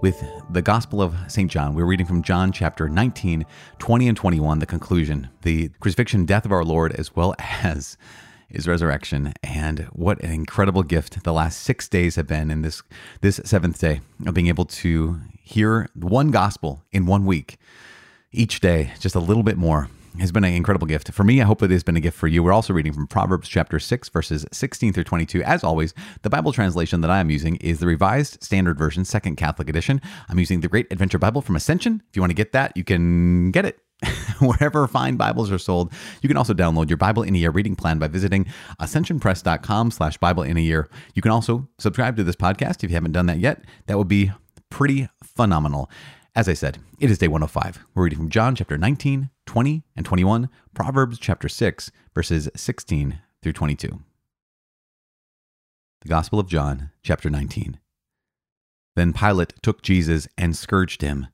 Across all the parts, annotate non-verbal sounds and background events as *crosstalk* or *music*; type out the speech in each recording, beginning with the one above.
with the Gospel of St. John. We're reading from John chapter 19, 20, and 21, the conclusion, the crucifixion, death of our Lord, as well *laughs* as his resurrection. And what an incredible gift the last six days have been in this, this seventh day of being able to hear one gospel in one week, each day, just a little bit more has been an incredible gift. For me, I hope it has been a gift for you. We're also reading from Proverbs chapter 6, verses 16 through 22. As always, the Bible translation that I am using is the Revised Standard Version, Second Catholic Edition. I'm using the Great Adventure Bible from Ascension. If you want to get that, you can get it. *laughs* Wherever fine Bibles are sold, you can also download your Bible in a Year reading plan by visiting ascensionpress.com slash Bible in a Year. You can also subscribe to this podcast if you haven't done that yet. That would be pretty phenomenal. As I said, it is day 105. We're reading from John chapter 19, 20, and 21, Proverbs chapter 6, verses 16 through 22. The Gospel of John, chapter 19. Then Pilate took Jesus and scourged him.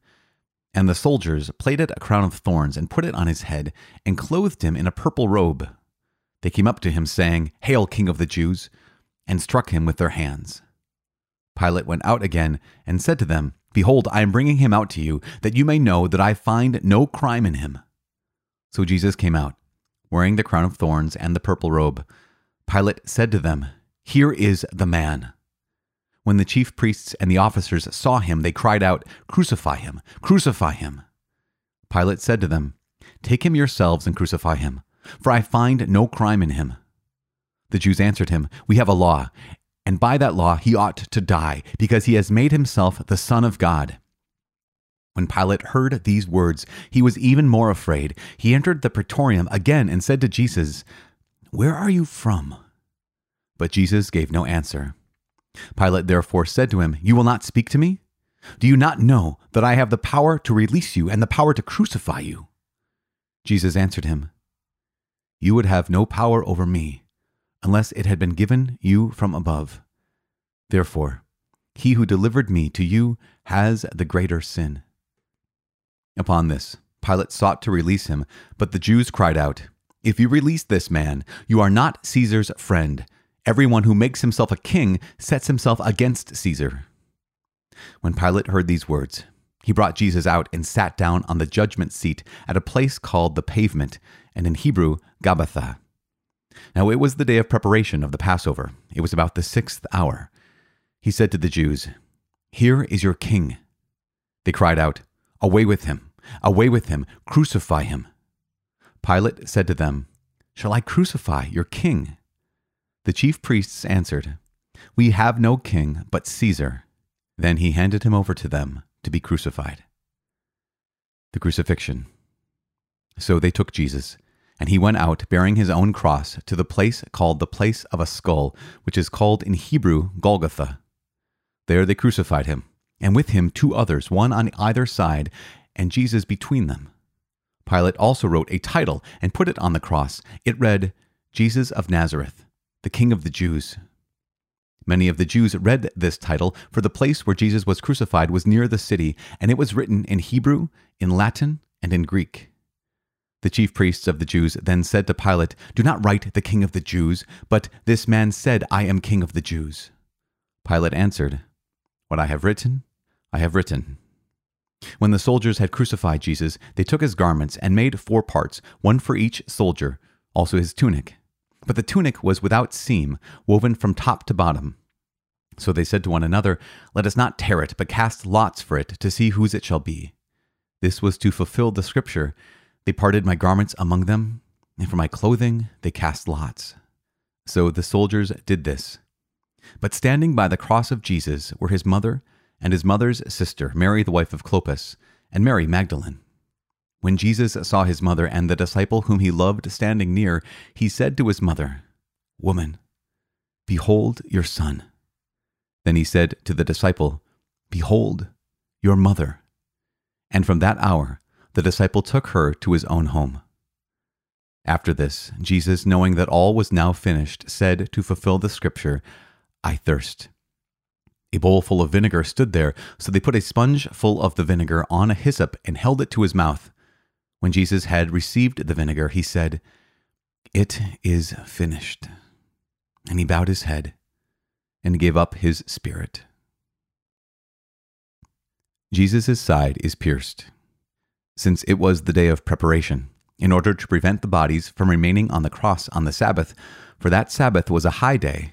And the soldiers plaited a crown of thorns and put it on his head and clothed him in a purple robe. They came up to him, saying, Hail, King of the Jews! and struck him with their hands. Pilate went out again and said to them, Behold, I am bringing him out to you, that you may know that I find no crime in him. So Jesus came out, wearing the crown of thorns and the purple robe. Pilate said to them, Here is the man. When the chief priests and the officers saw him, they cried out, Crucify him! Crucify him! Pilate said to them, Take him yourselves and crucify him, for I find no crime in him. The Jews answered him, We have a law, and by that law he ought to die, because he has made himself the Son of God. When Pilate heard these words, he was even more afraid. He entered the praetorium again and said to Jesus, Where are you from? But Jesus gave no answer. Pilate therefore said to him, You will not speak to me? Do you not know that I have the power to release you and the power to crucify you? Jesus answered him, You would have no power over me unless it had been given you from above. Therefore, he who delivered me to you has the greater sin. Upon this, Pilate sought to release him, but the Jews cried out, If you release this man, you are not Caesar's friend. Everyone who makes himself a king sets himself against Caesar. When Pilate heard these words, he brought Jesus out and sat down on the judgment seat at a place called the pavement, and in Hebrew, Gabbatha. Now it was the day of preparation of the Passover. It was about the sixth hour. He said to the Jews, Here is your king. They cried out, Away with him! Away with him! Crucify him! Pilate said to them, Shall I crucify your king? The chief priests answered, We have no king but Caesar. Then he handed him over to them to be crucified. The crucifixion. So they took Jesus and he went out bearing his own cross to the place called the place of a skull, which is called in Hebrew Golgotha. There they crucified him, and with him two others, one on either side, and Jesus between them. Pilate also wrote a title and put it on the cross. It read, Jesus of Nazareth, the King of the Jews. Many of the Jews read this title, for the place where Jesus was crucified was near the city, and it was written in Hebrew, in Latin, and in Greek. The chief priests of the Jews then said to Pilate, Do not write the king of the Jews, but this man said, I am king of the Jews. Pilate answered, What I have written, I have written. When the soldiers had crucified Jesus, they took his garments and made four parts, one for each soldier, also his tunic. But the tunic was without seam, woven from top to bottom. So they said to one another, Let us not tear it, but cast lots for it to see whose it shall be. This was to fulfill the scripture they parted my garments among them, and for my clothing they cast lots. So the soldiers did this. But standing by the cross of Jesus were his mother and his mother's sister, Mary the wife of Clopas, and Mary Magdalene. When Jesus saw his mother and the disciple whom he loved standing near, he said to his mother, Woman, behold your son. Then he said to the disciple, Behold your mother. And from that hour the disciple took her to his own home. After this, Jesus, knowing that all was now finished, said to fulfill the scripture, I thirst. A bowl full of vinegar stood there, so they put a sponge full of the vinegar on a hyssop and held it to his mouth. When Jesus had received the vinegar, he said, It is finished. And he bowed his head and gave up his spirit. Jesus' side is pierced. Since it was the day of preparation, in order to prevent the bodies from remaining on the cross on the Sabbath, for that Sabbath was a high day,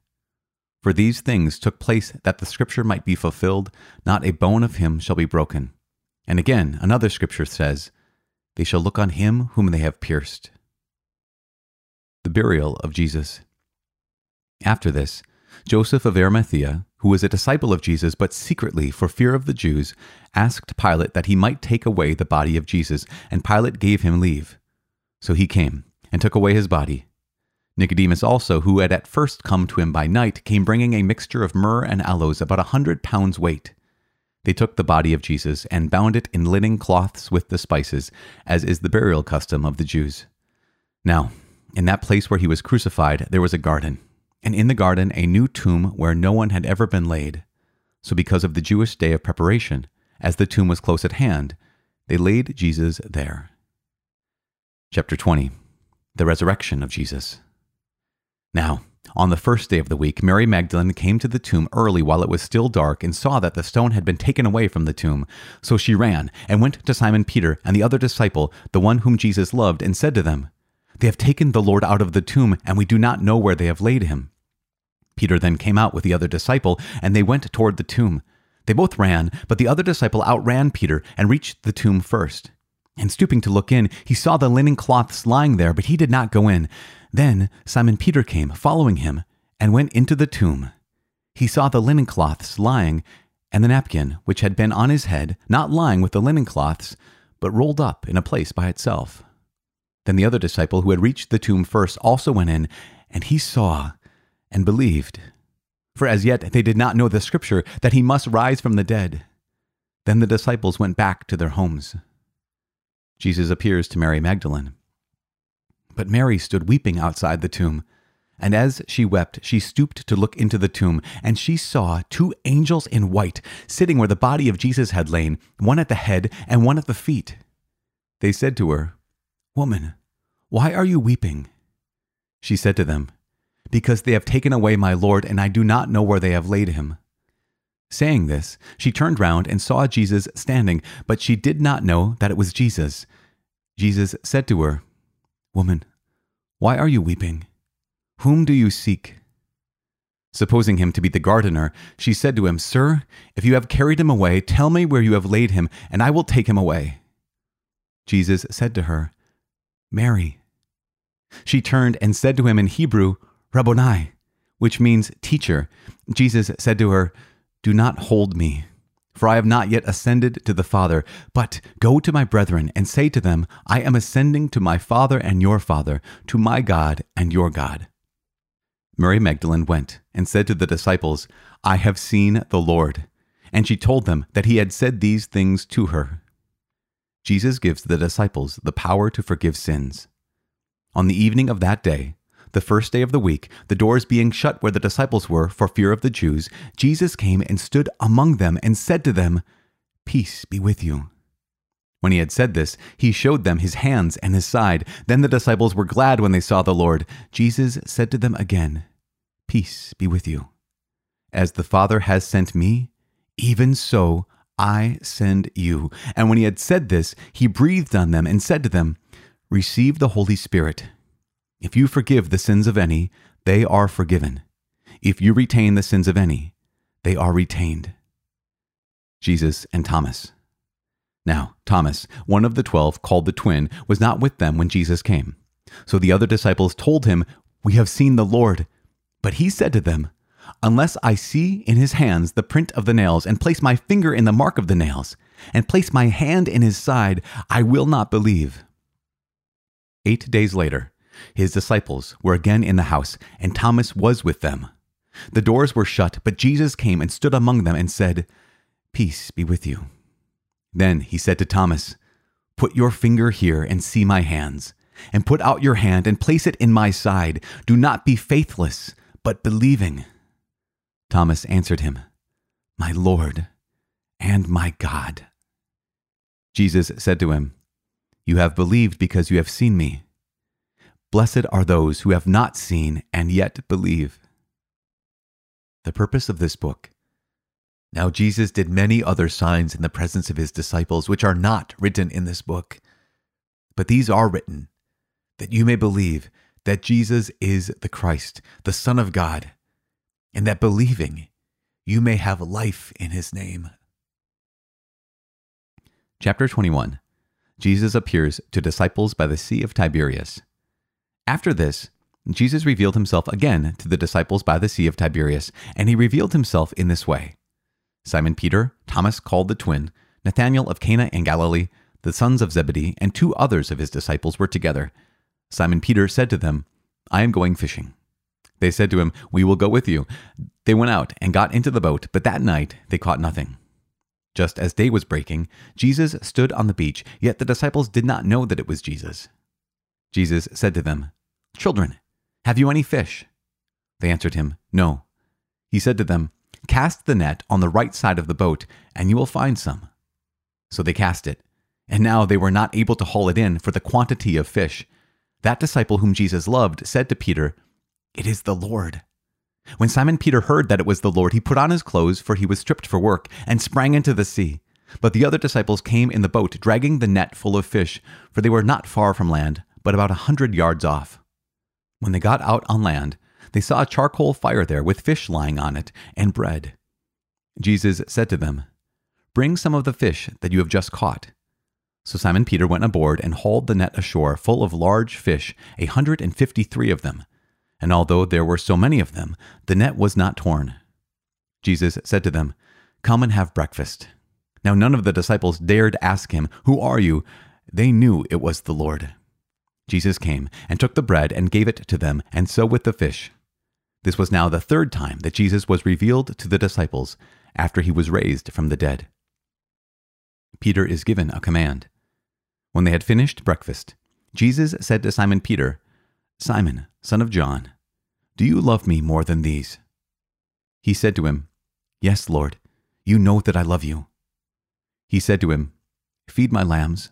For these things took place that the scripture might be fulfilled, not a bone of him shall be broken. And again, another scripture says, They shall look on him whom they have pierced. The burial of Jesus. After this, Joseph of Arimathea, who was a disciple of Jesus but secretly for fear of the Jews, asked Pilate that he might take away the body of Jesus, and Pilate gave him leave. So he came and took away his body. Nicodemus also, who had at first come to him by night, came bringing a mixture of myrrh and aloes, about a hundred pounds weight. They took the body of Jesus and bound it in linen cloths with the spices, as is the burial custom of the Jews. Now, in that place where he was crucified, there was a garden, and in the garden a new tomb where no one had ever been laid. So, because of the Jewish day of preparation, as the tomb was close at hand, they laid Jesus there. Chapter 20 The Resurrection of Jesus. Now, on the first day of the week, Mary Magdalene came to the tomb early while it was still dark and saw that the stone had been taken away from the tomb. So she ran and went to Simon Peter and the other disciple, the one whom Jesus loved, and said to them, They have taken the Lord out of the tomb, and we do not know where they have laid him. Peter then came out with the other disciple, and they went toward the tomb. They both ran, but the other disciple outran Peter and reached the tomb first. And stooping to look in, he saw the linen cloths lying there, but he did not go in. Then Simon Peter came, following him, and went into the tomb. He saw the linen cloths lying, and the napkin, which had been on his head, not lying with the linen cloths, but rolled up in a place by itself. Then the other disciple who had reached the tomb first also went in, and he saw and believed. For as yet they did not know the scripture that he must rise from the dead. Then the disciples went back to their homes. Jesus appears to Mary Magdalene. But Mary stood weeping outside the tomb. And as she wept, she stooped to look into the tomb, and she saw two angels in white sitting where the body of Jesus had lain, one at the head and one at the feet. They said to her, Woman, why are you weeping? She said to them, Because they have taken away my Lord, and I do not know where they have laid him. Saying this, she turned round and saw Jesus standing, but she did not know that it was Jesus. Jesus said to her, Woman, why are you weeping? Whom do you seek? Supposing him to be the gardener, she said to him, Sir, if you have carried him away, tell me where you have laid him, and I will take him away. Jesus said to her, Mary. She turned and said to him in Hebrew, Rabboni, which means teacher. Jesus said to her, Do not hold me for I have not yet ascended to the Father, but go to my brethren and say to them, I am ascending to my Father and your Father, to my God and your God. Mary Magdalene went and said to the disciples, I have seen the Lord. And she told them that he had said these things to her. Jesus gives the disciples the power to forgive sins. On the evening of that day, the first day of the week, the doors being shut where the disciples were for fear of the Jews, Jesus came and stood among them and said to them, Peace be with you. When he had said this, he showed them his hands and his side. Then the disciples were glad when they saw the Lord. Jesus said to them again, Peace be with you. As the Father has sent me, even so I send you. And when he had said this, he breathed on them and said to them, Receive the Holy Spirit. If you forgive the sins of any, they are forgiven. If you retain the sins of any, they are retained. Jesus and Thomas. Now, Thomas, one of the twelve, called the twin, was not with them when Jesus came. So the other disciples told him, We have seen the Lord. But he said to them, Unless I see in his hands the print of the nails, and place my finger in the mark of the nails, and place my hand in his side, I will not believe. Eight days later, his disciples were again in the house, and Thomas was with them. The doors were shut, but Jesus came and stood among them and said, Peace be with you. Then he said to Thomas, Put your finger here and see my hands, and put out your hand and place it in my side. Do not be faithless, but believing. Thomas answered him, My Lord and my God. Jesus said to him, You have believed because you have seen me. Blessed are those who have not seen and yet believe. The purpose of this book. Now Jesus did many other signs in the presence of his disciples, which are not written in this book. But these are written, that you may believe that Jesus is the Christ, the Son of God, and that believing you may have life in his name. Chapter 21 Jesus appears to disciples by the Sea of Tiberias. After this, Jesus revealed himself again to the disciples by the Sea of Tiberias, and he revealed himself in this way Simon Peter, Thomas called the twin, Nathanael of Cana in Galilee, the sons of Zebedee, and two others of his disciples were together. Simon Peter said to them, I am going fishing. They said to him, We will go with you. They went out and got into the boat, but that night they caught nothing. Just as day was breaking, Jesus stood on the beach, yet the disciples did not know that it was Jesus. Jesus said to them, Children, have you any fish? They answered him, No. He said to them, Cast the net on the right side of the boat, and you will find some. So they cast it, and now they were not able to haul it in for the quantity of fish. That disciple whom Jesus loved said to Peter, It is the Lord. When Simon Peter heard that it was the Lord, he put on his clothes, for he was stripped for work, and sprang into the sea. But the other disciples came in the boat, dragging the net full of fish, for they were not far from land, but about a hundred yards off. When they got out on land, they saw a charcoal fire there with fish lying on it and bread. Jesus said to them, Bring some of the fish that you have just caught. So Simon Peter went aboard and hauled the net ashore full of large fish, a hundred and fifty three of them. And although there were so many of them, the net was not torn. Jesus said to them, Come and have breakfast. Now none of the disciples dared ask him, Who are you? They knew it was the Lord. Jesus came and took the bread and gave it to them, and so with the fish. This was now the third time that Jesus was revealed to the disciples after he was raised from the dead. Peter is given a command. When they had finished breakfast, Jesus said to Simon Peter, Simon, son of John, do you love me more than these? He said to him, Yes, Lord, you know that I love you. He said to him, Feed my lambs.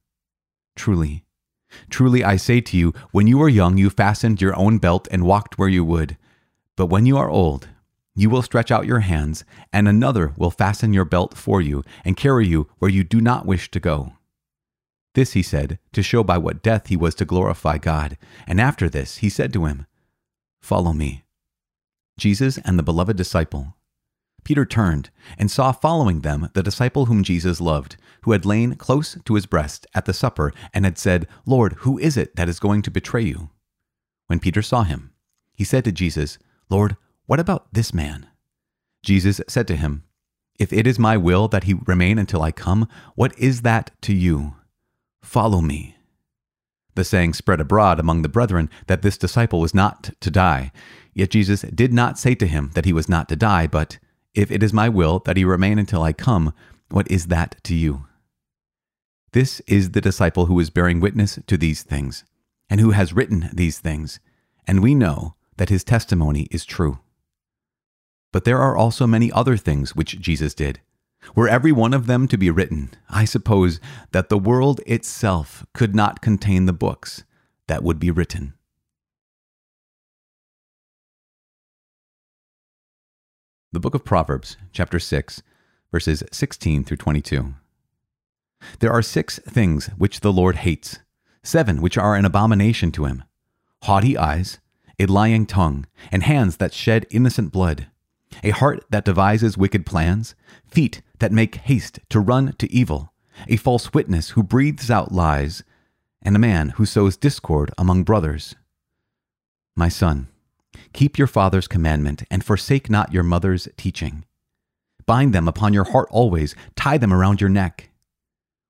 Truly, truly I say to you, when you were young, you fastened your own belt and walked where you would. But when you are old, you will stretch out your hands, and another will fasten your belt for you and carry you where you do not wish to go. This he said to show by what death he was to glorify God. And after this he said to him, Follow me. Jesus and the beloved disciple. Peter turned and saw following them the disciple whom Jesus loved, who had lain close to his breast at the supper and had said, Lord, who is it that is going to betray you? When Peter saw him, he said to Jesus, Lord, what about this man? Jesus said to him, If it is my will that he remain until I come, what is that to you? Follow me. The saying spread abroad among the brethren that this disciple was not to die. Yet Jesus did not say to him that he was not to die, but, If it is my will that he remain until I come, what is that to you? This is the disciple who is bearing witness to these things, and who has written these things, and we know that his testimony is true. But there are also many other things which Jesus did were every one of them to be written, I suppose that the world itself could not contain the books that would be written. The book of Proverbs, chapter 6, verses 16 through 22. There are six things which the Lord hates, seven which are an abomination to him haughty eyes, a lying tongue, and hands that shed innocent blood, a heart that devises wicked plans, feet that make haste to run to evil, a false witness who breathes out lies, and a man who sows discord among brothers. My son, Keep your father's commandment, and forsake not your mother's teaching. Bind them upon your heart always, tie them around your neck.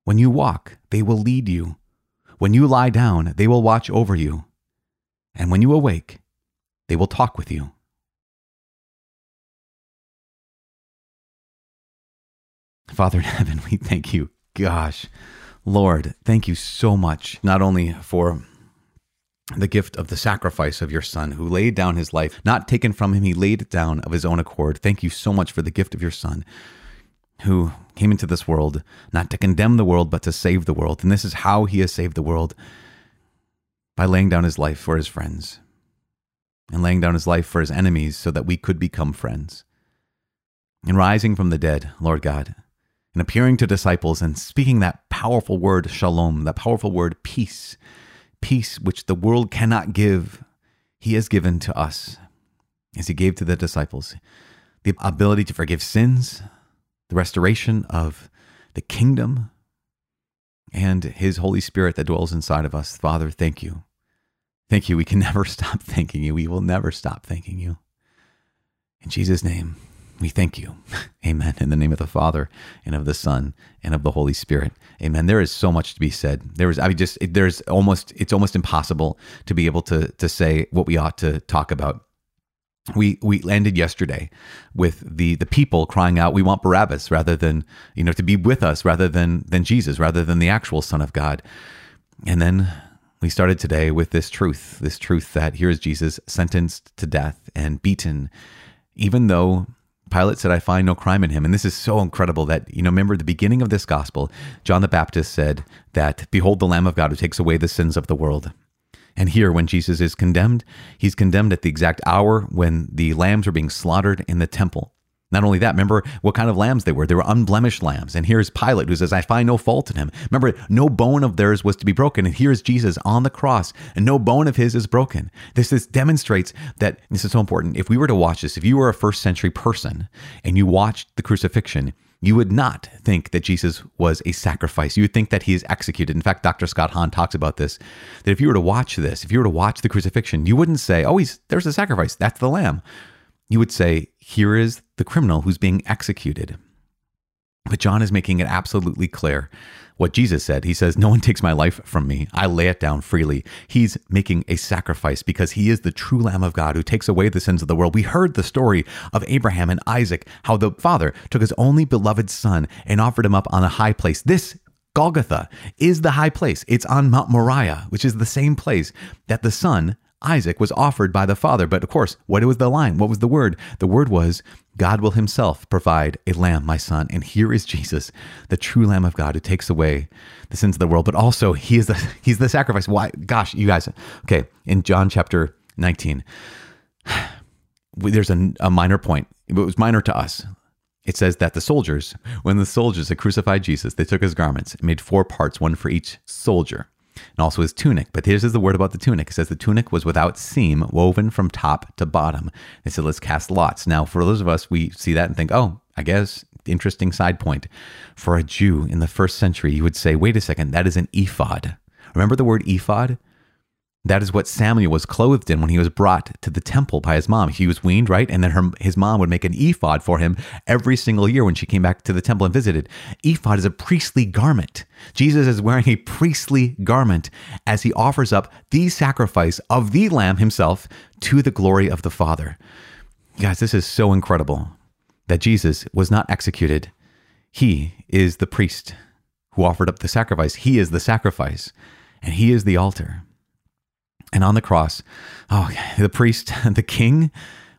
When you walk, they will lead you. When you lie down, they will watch over you. And when you awake, they will talk with you. Father in heaven, we thank you. Gosh, Lord, thank you so much, not only for the gift of the sacrifice of your son who laid down his life, not taken from him, he laid it down of his own accord. Thank you so much for the gift of your son who came into this world not to condemn the world, but to save the world. And this is how he has saved the world by laying down his life for his friends and laying down his life for his enemies so that we could become friends. And rising from the dead, Lord God, and appearing to disciples and speaking that powerful word, shalom, that powerful word, peace peace which the world cannot give, he has given to us, as he gave to the disciples the ability to forgive sins, the restoration of the kingdom, and his Holy Spirit that dwells inside of us. Father, thank you. Thank you. We can *laughs* never stop thanking you. We will never stop thanking you. In Jesus' name. We thank you. *laughs* Amen. In the name of the Father and of the Son and of the Holy Spirit. Amen. There is so much to be said. There is, I mean, just, there's almost, it's almost impossible to be able to, to say what we ought to talk about. We, we ended yesterday with the, the people crying out, we want Barabbas rather than, you know, to be with us rather than, than Jesus, rather than the actual Son of God. And then we started today with this truth, this truth that here is Jesus sentenced to death and beaten, even though Pilate said, I find no crime in him. And this is so incredible that, you know, remember the beginning of this gospel, John the Baptist said that, Behold the Lamb of God who takes away the sins of the world. And here, when Jesus is condemned, he's condemned at the exact hour when the lambs are being slaughtered in the temple. Not only that, remember what kind of lambs they were. They were unblemished lambs. And here's Pilate who says, I find no fault in him. Remember, no bone of theirs was to be broken. And here's Jesus on the cross, and no bone of his is broken. This, this demonstrates that this is so important. If we were to watch this, if you were a first century person and you watched the crucifixion, you would not think that Jesus was a sacrifice. You would think that he is executed. In fact, Dr. Scott Hahn talks about this that if you were to watch this, if you were to watch the crucifixion, you wouldn't say, oh, he's, there's a sacrifice. That's the lamb you would say, here is the criminal who's being executed. But John is making it absolutely clear what Jesus said. He says, No one takes my life from me. I lay it down freely. He's making a sacrifice because he is the true Lamb of God who takes away the sins of the world. We heard the story of Abraham and Isaac, how the father took his only beloved son and offered him up on a high place. This Golgotha is the high place. It's on Mount Moriah, which is the same place that the son Isaac was offered by the father. But of course, what was the line? What was the word? The word was, God will himself provide a lamb, my son. And here is Jesus, the true lamb of God who takes away the sins of the world. But also he is the *laughs* he's the sacrifice. Why gosh, you guys. Okay, in John chapter 19, *sighs* there's a, a minor point. It was minor to us. It says that the soldiers, when the soldiers had crucified Jesus, they took his garments, and made four parts, one for each soldier and also his tunic. But here's the word about the tunic. It says the tunic was without seam, woven from top to bottom. They said, let's cast lots. Now, for those of us, we see that and think, oh, I guess interesting side point. For a Jew in the first century, you would say, wait a second, that is an ephod. Remember the word ephod? That is what Samuel was clothed in when he was brought to the temple by his mom. He was weaned, right? And then her, his mom would make an ephod for him every single year when she came back to the temple and visited. Ephod is a priestly garment. Jesus is wearing a priestly garment as he offers up the sacrifice of the Lamb himself to the glory of the Father. Guys, this is so incredible that Jesus was not executed. He is the priest who offered up the sacrifice. He is the sacrifice, and he is the altar. And on the cross, oh, the priest, *laughs* the king,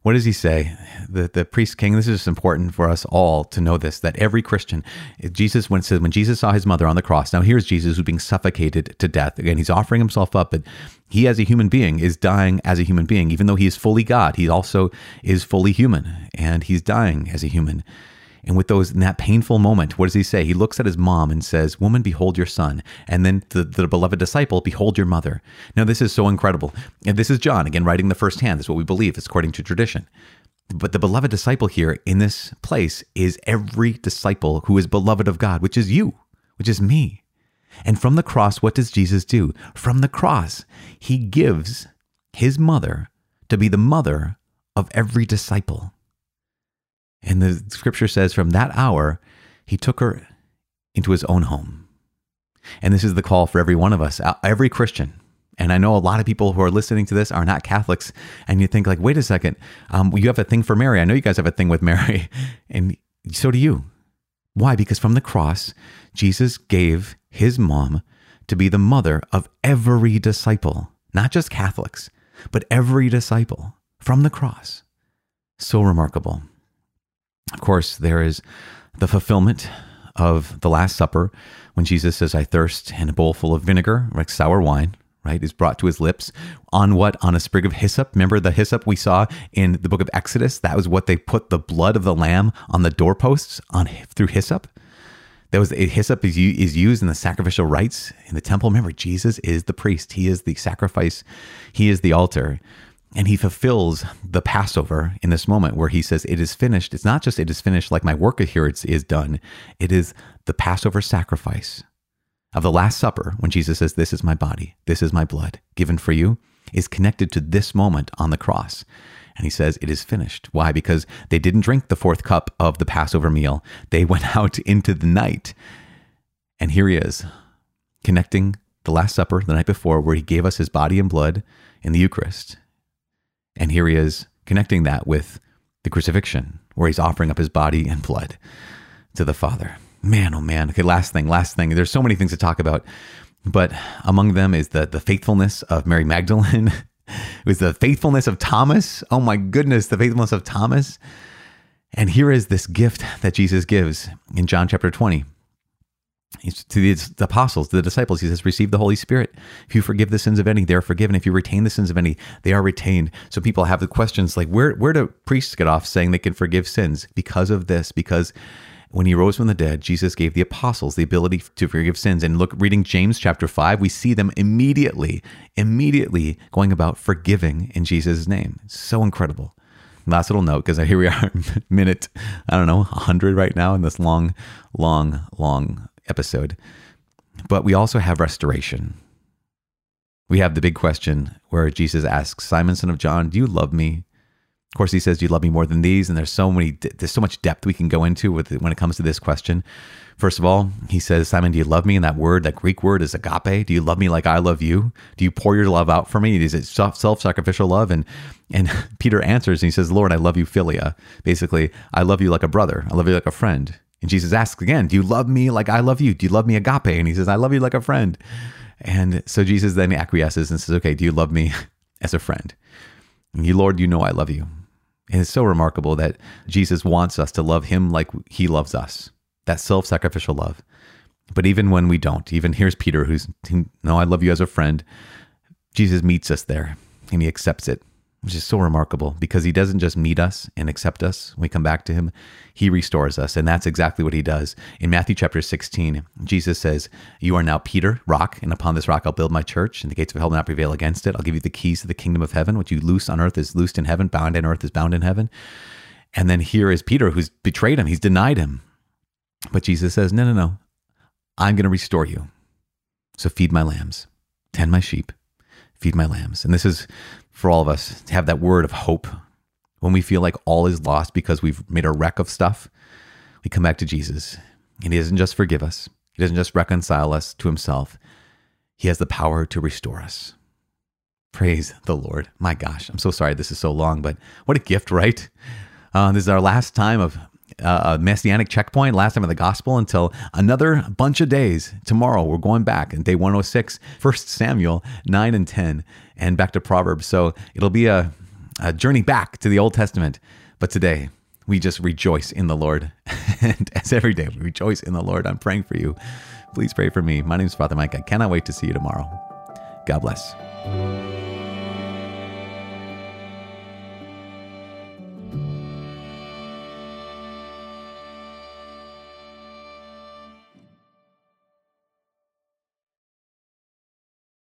what does he say? The the priest king. This is important for us all to know this. That every Christian, Jesus when says when Jesus saw his mother on the cross. Now here's Jesus who's being suffocated to death. Again, he's offering himself up, but he as a human being is dying as a human being. Even though he is fully God, he also is fully human, and he's dying as a human. And with those in that painful moment, what does he say? He looks at his mom and says, Woman, behold your son. And then the, the beloved disciple, behold your mother. Now, this is so incredible. And this is John, again, writing the first hand. This is what we believe, it's according to tradition. But the beloved disciple here in this place is every disciple who is beloved of God, which is you, which is me. And from the cross, what does Jesus do? From the cross, he gives his mother to be the mother of every disciple. And the scripture says, from that hour, he took her into his own home. And this is the call for every one of us, every Christian. And I know a lot of people who are listening to this are not Catholics, and you think like, wait a second, um, you have a thing for Mary. I know you guys have a thing with Mary, *laughs* and so do you. Why? Because from the cross, Jesus gave his mom to be the mother of every disciple, not just Catholics, but every disciple from the cross. So remarkable. Of course, there is the fulfillment of the Last Supper when Jesus says, I thirst, and a bowl full of vinegar, like sour wine, right, is brought to his lips. On what? On a sprig of hyssop. Remember the hyssop we saw in the book of Exodus? That was what they put the blood of the lamb on the doorposts on through hyssop. That was a hyssop is, is used in the sacrificial rites in the temple. Remember, Jesus is the priest. He is the sacrifice. He is the altar. And he fulfills the Passover in this moment where he says, It is finished. It's not just it is finished like my work here is done. It is the Passover sacrifice of the Last Supper when Jesus says, This is my body, this is my blood given for you, is connected to this moment on the cross. And he says, It is finished. Why? Because they didn't drink the fourth cup of the Passover meal. They *laughs* went out into the night. And here he is, connecting the Last Supper the night before, where he gave us his body and blood in the Eucharist. And here he is connecting that with the crucifixion, where he's offering up his body and blood to the Father. Man, oh man. Okay, last thing, last thing. There's so many things to talk about, but among them is the, the faithfulness of Mary Magdalene. *laughs* it was the faithfulness of Thomas. Oh my goodness, the faithfulness of Thomas. And here is this gift that Jesus gives in John chapter 20 to the apostles, to the disciples, he says, receive the Holy Spirit. If you forgive the sins of any, they are forgiven. If you retain the sins of any, they are retained. So people have the questions like, where, where do priests get off saying they can forgive sins? Because of this, because when he rose from the dead, Jesus gave the apostles the ability to forgive sins. And look, reading James chapter 5, we see them immediately, immediately going about forgiving in Jesus' name. So incredible. Last little note, because here we are, *laughs* minute, I don't know, 100 right now in this long, long, long episode. But we also have restoration. We have the big question where Jesus asks Simon, son of John, do you love me? Of course, he says, "Do you love me more than these?" And there's so many, there's so much depth we can go into with when it comes to this question. First of all, he says, "Simon, do you love me?" And that word, that Greek word, is agape. Do you love me like I love you? Do you pour your love out for me? Is it self-sacrificial love? And and *laughs* Peter answers and he says, "Lord, I love you, philia." Basically, I love you like a brother. I love you like a friend. And Jesus asks again, Do you love me like I love you? Do you love me agape? And he says, I love you like a friend. And so Jesus then acquiesces and says, Okay, do you love me *laughs* as a friend? And you, Lord, you know I love you. And it's so remarkable that Jesus wants us to love him like he loves us, that self sacrificial love. But even when we don't, even here's Peter, who's, No, I love you as a friend. Jesus meets us there and he accepts it which is so remarkable because he doesn't just meet us and accept us when we come back to him, he restores us. And that's exactly what he does. In Matthew chapter 16, Jesus says, You are now Peter, rock, and upon this rock I'll build my church, and the gates of hell will not prevail against it. I'll give you the keys to the kingdom of heaven. What you loose on earth is loosed in heaven, bound on earth is bound in heaven. And then here is Peter who's betrayed him, he's denied him. But Jesus says, No, no, no. I'm going to restore you. So feed my lambs, tend my sheep, feed my lambs. And this is for all of us to have that word of hope. When we feel like all is lost because we've made a wreck of stuff, we come back to Jesus. And He doesn't just forgive us, He doesn't just reconcile us to Himself, He has the power to restore us. Praise the Lord. My gosh, I'm so sorry this is so long, but what a gift, right? Uh, this is our last time of uh, messianic checkpoint, last time of the gospel until another bunch of days. Tomorrow we're going back in day 106, 1 Samuel 9 and 10, and back to Proverbs. So it'll be a a journey back to the Old Testament. But today, we just rejoice in the Lord. *laughs* and as every day we rejoice in the Lord, I'm praying for you. Please pray for me. My name is Father Mike. I cannot wait to see you tomorrow. God bless.